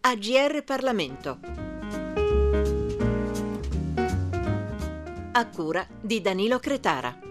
AGR Parlamento. A cura di Danilo Cretara.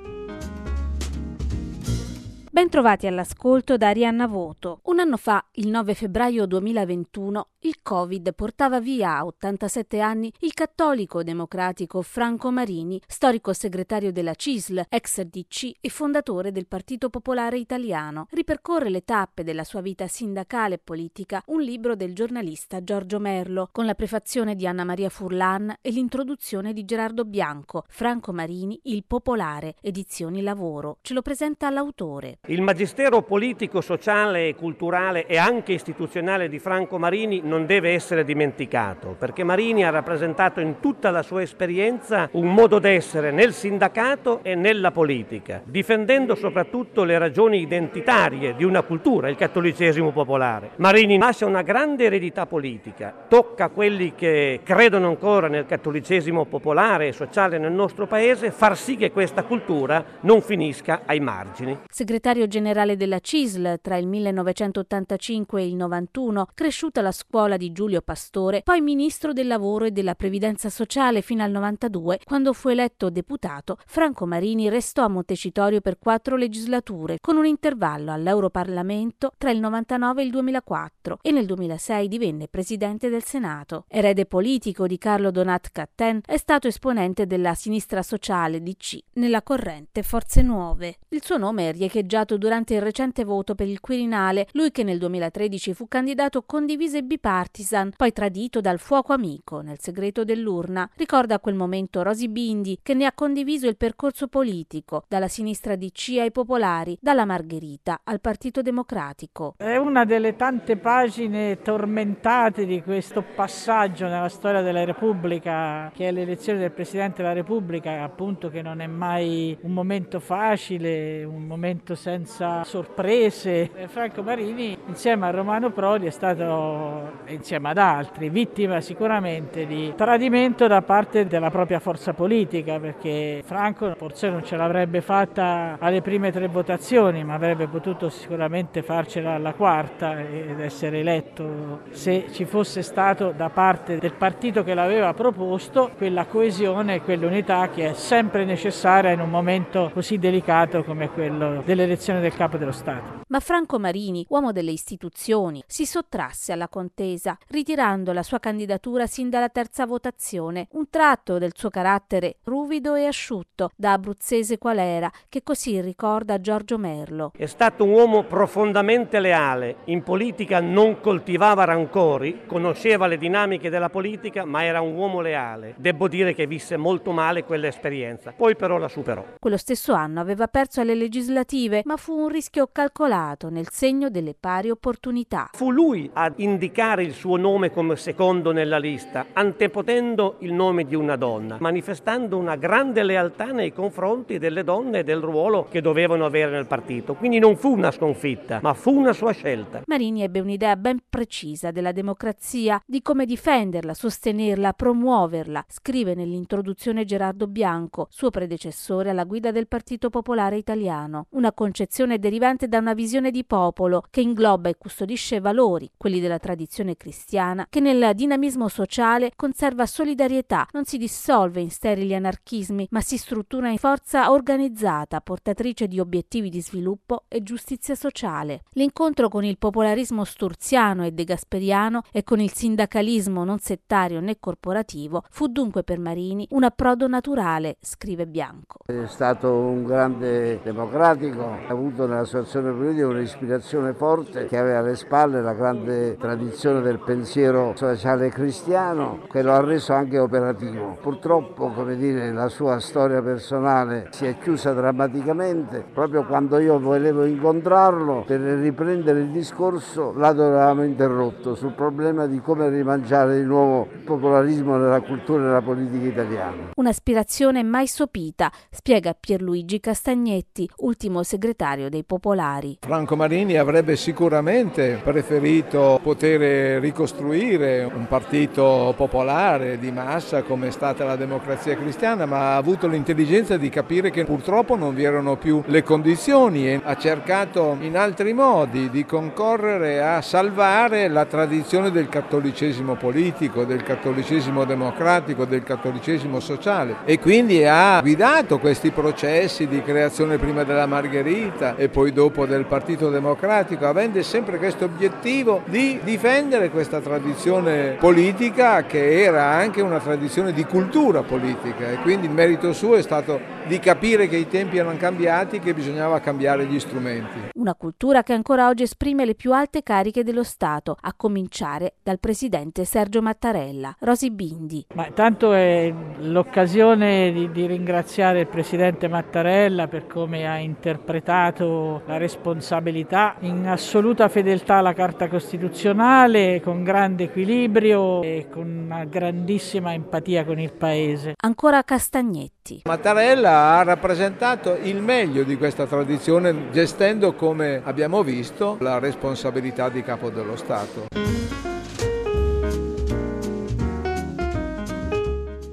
Bentrovati all'ascolto da Arianna Voto. Un anno fa, il 9 febbraio 2021, il Covid portava via a 87 anni il cattolico democratico Franco Marini, storico segretario della CISL, ex DC e fondatore del Partito Popolare Italiano. Ripercorre le tappe della sua vita sindacale e politica un libro del giornalista Giorgio Merlo, con la prefazione di Anna Maria Furlan e l'introduzione di Gerardo Bianco, Franco Marini, Il Popolare, edizioni Lavoro. Ce lo presenta l'autore. Il magistero politico, sociale, culturale e anche istituzionale di Franco Marini non deve essere dimenticato, perché Marini ha rappresentato in tutta la sua esperienza un modo d'essere nel sindacato e nella politica, difendendo soprattutto le ragioni identitarie di una cultura, il cattolicesimo popolare. Marini lascia una grande eredità politica, tocca quelli che credono ancora nel cattolicesimo popolare e sociale nel nostro paese, far sì che questa cultura non finisca ai margini. Segretario segretario generale della CISL tra il 1985 e il 91, cresciuta alla scuola di Giulio Pastore, poi ministro del lavoro e della previdenza sociale fino al 92, quando fu eletto deputato, Franco Marini restò a Montecitorio per quattro legislature, con un intervallo all'Europarlamento tra il 99 e il 2004 e nel 2006 divenne presidente del Senato. Erede politico di Carlo Donat Catten, è stato esponente della sinistra sociale DC nella corrente Forze Nuove. Il suo nome è riecheggiato votato durante il recente voto per il Quirinale, lui che nel 2013 fu candidato condiviso e bipartisan, poi tradito dal fuoco amico nel segreto dell'urna. Ricorda quel momento Rosi Bindi che ne ha condiviso il percorso politico, dalla sinistra DC ai popolari, dalla Margherita al Partito Democratico. È una delle tante pagine tormentate di questo passaggio nella storia della Repubblica, che è l'elezione del Presidente della Repubblica, appunto che non è mai un momento facile, un momento senza sorprese. Franco Marini insieme a Romano Prodi è stato, insieme ad altri, vittima sicuramente di tradimento da parte della propria forza politica perché Franco forse non ce l'avrebbe fatta alle prime tre votazioni ma avrebbe potuto sicuramente farcela alla quarta ed essere eletto se ci fosse stato da parte del partito che l'aveva proposto quella coesione e quell'unità che è sempre necessaria in un momento così delicato come quello dell'elezione l'elezione del capo dello Stato. Ma Franco Marini, uomo delle istituzioni, si sottrasse alla contesa, ritirando la sua candidatura sin dalla terza votazione, un tratto del suo carattere ruvido e asciutto, da abruzzese qual era, che così ricorda Giorgio Merlo. È stato un uomo profondamente leale, in politica non coltivava rancori, conosceva le dinamiche della politica, ma era un uomo leale. Devo dire che visse molto male quell'esperienza, poi però la superò. Quello stesso anno aveva perso alle legislative, ma fu un rischio calcolato nel segno delle pari opportunità. Fu lui a indicare il suo nome come secondo nella lista, antepotendo il nome di una donna, manifestando una grande lealtà nei confronti delle donne e del ruolo che dovevano avere nel partito. Quindi non fu una sconfitta, ma fu una sua scelta. Marini ebbe un'idea ben precisa della democrazia, di come difenderla, sostenerla, promuoverla, scrive nell'introduzione Gerardo Bianco, suo predecessore alla guida del Partito Popolare Italiano. Una concezione concezione derivante da una visione di popolo che ingloba e custodisce valori, quelli della tradizione cristiana, che nel dinamismo sociale conserva solidarietà, non si dissolve in sterili anarchismi, ma si struttura in forza organizzata, portatrice di obiettivi di sviluppo e giustizia sociale. L'incontro con il popolarismo sturziano e degasperiano e con il sindacalismo non settario né corporativo fu dunque per Marini un approdo naturale, scrive Bianco. È stato un grande democratico, ha avuto nella sua azione politica un'ispirazione forte che aveva alle spalle la grande tradizione del pensiero sociale cristiano che lo ha reso anche operativo. Purtroppo, come dire, la sua storia personale si è chiusa drammaticamente. Proprio quando io volevo incontrarlo per riprendere il discorso, là dovevamo interrotto sul problema di come rimangiare di nuovo il popolarismo nella cultura e nella politica italiana. Un'aspirazione mai sopita, spiega Pierluigi Castagnetti, ultimo segretario segretario dei Popolari. Franco Marini avrebbe sicuramente preferito poter ricostruire un partito popolare di massa come è stata la democrazia cristiana, ma ha avuto l'intelligenza di capire che purtroppo non vi erano più le condizioni e ha cercato in altri modi di concorrere a salvare la tradizione del cattolicesimo politico, del cattolicesimo democratico, del cattolicesimo sociale e quindi ha guidato questi processi di creazione prima della Margherita e poi dopo del Partito Democratico, avendo sempre questo obiettivo di difendere questa tradizione politica che era anche una tradizione di cultura politica e quindi il merito suo è stato di capire che i tempi erano cambiati, che bisognava cambiare gli strumenti. Una cultura che ancora oggi esprime le più alte cariche dello Stato, a cominciare dal presidente Sergio Mattarella. Rosi Bindi. Ma tanto è l'occasione di, di ringraziare il presidente Mattarella per come ha interpretato la responsabilità in assoluta fedeltà alla Carta Costituzionale, con grande equilibrio e con una grandissima empatia con il Paese. Ancora Castagnetti. Mattarella ha rappresentato il meglio di questa tradizione gestendo, come abbiamo visto, la responsabilità di capo dello Stato.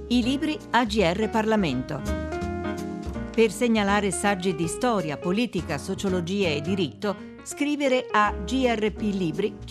I libri AGR Parlamento. Per segnalare saggi di storia, politica, sociologia e diritto, scrivere a grplibri.it.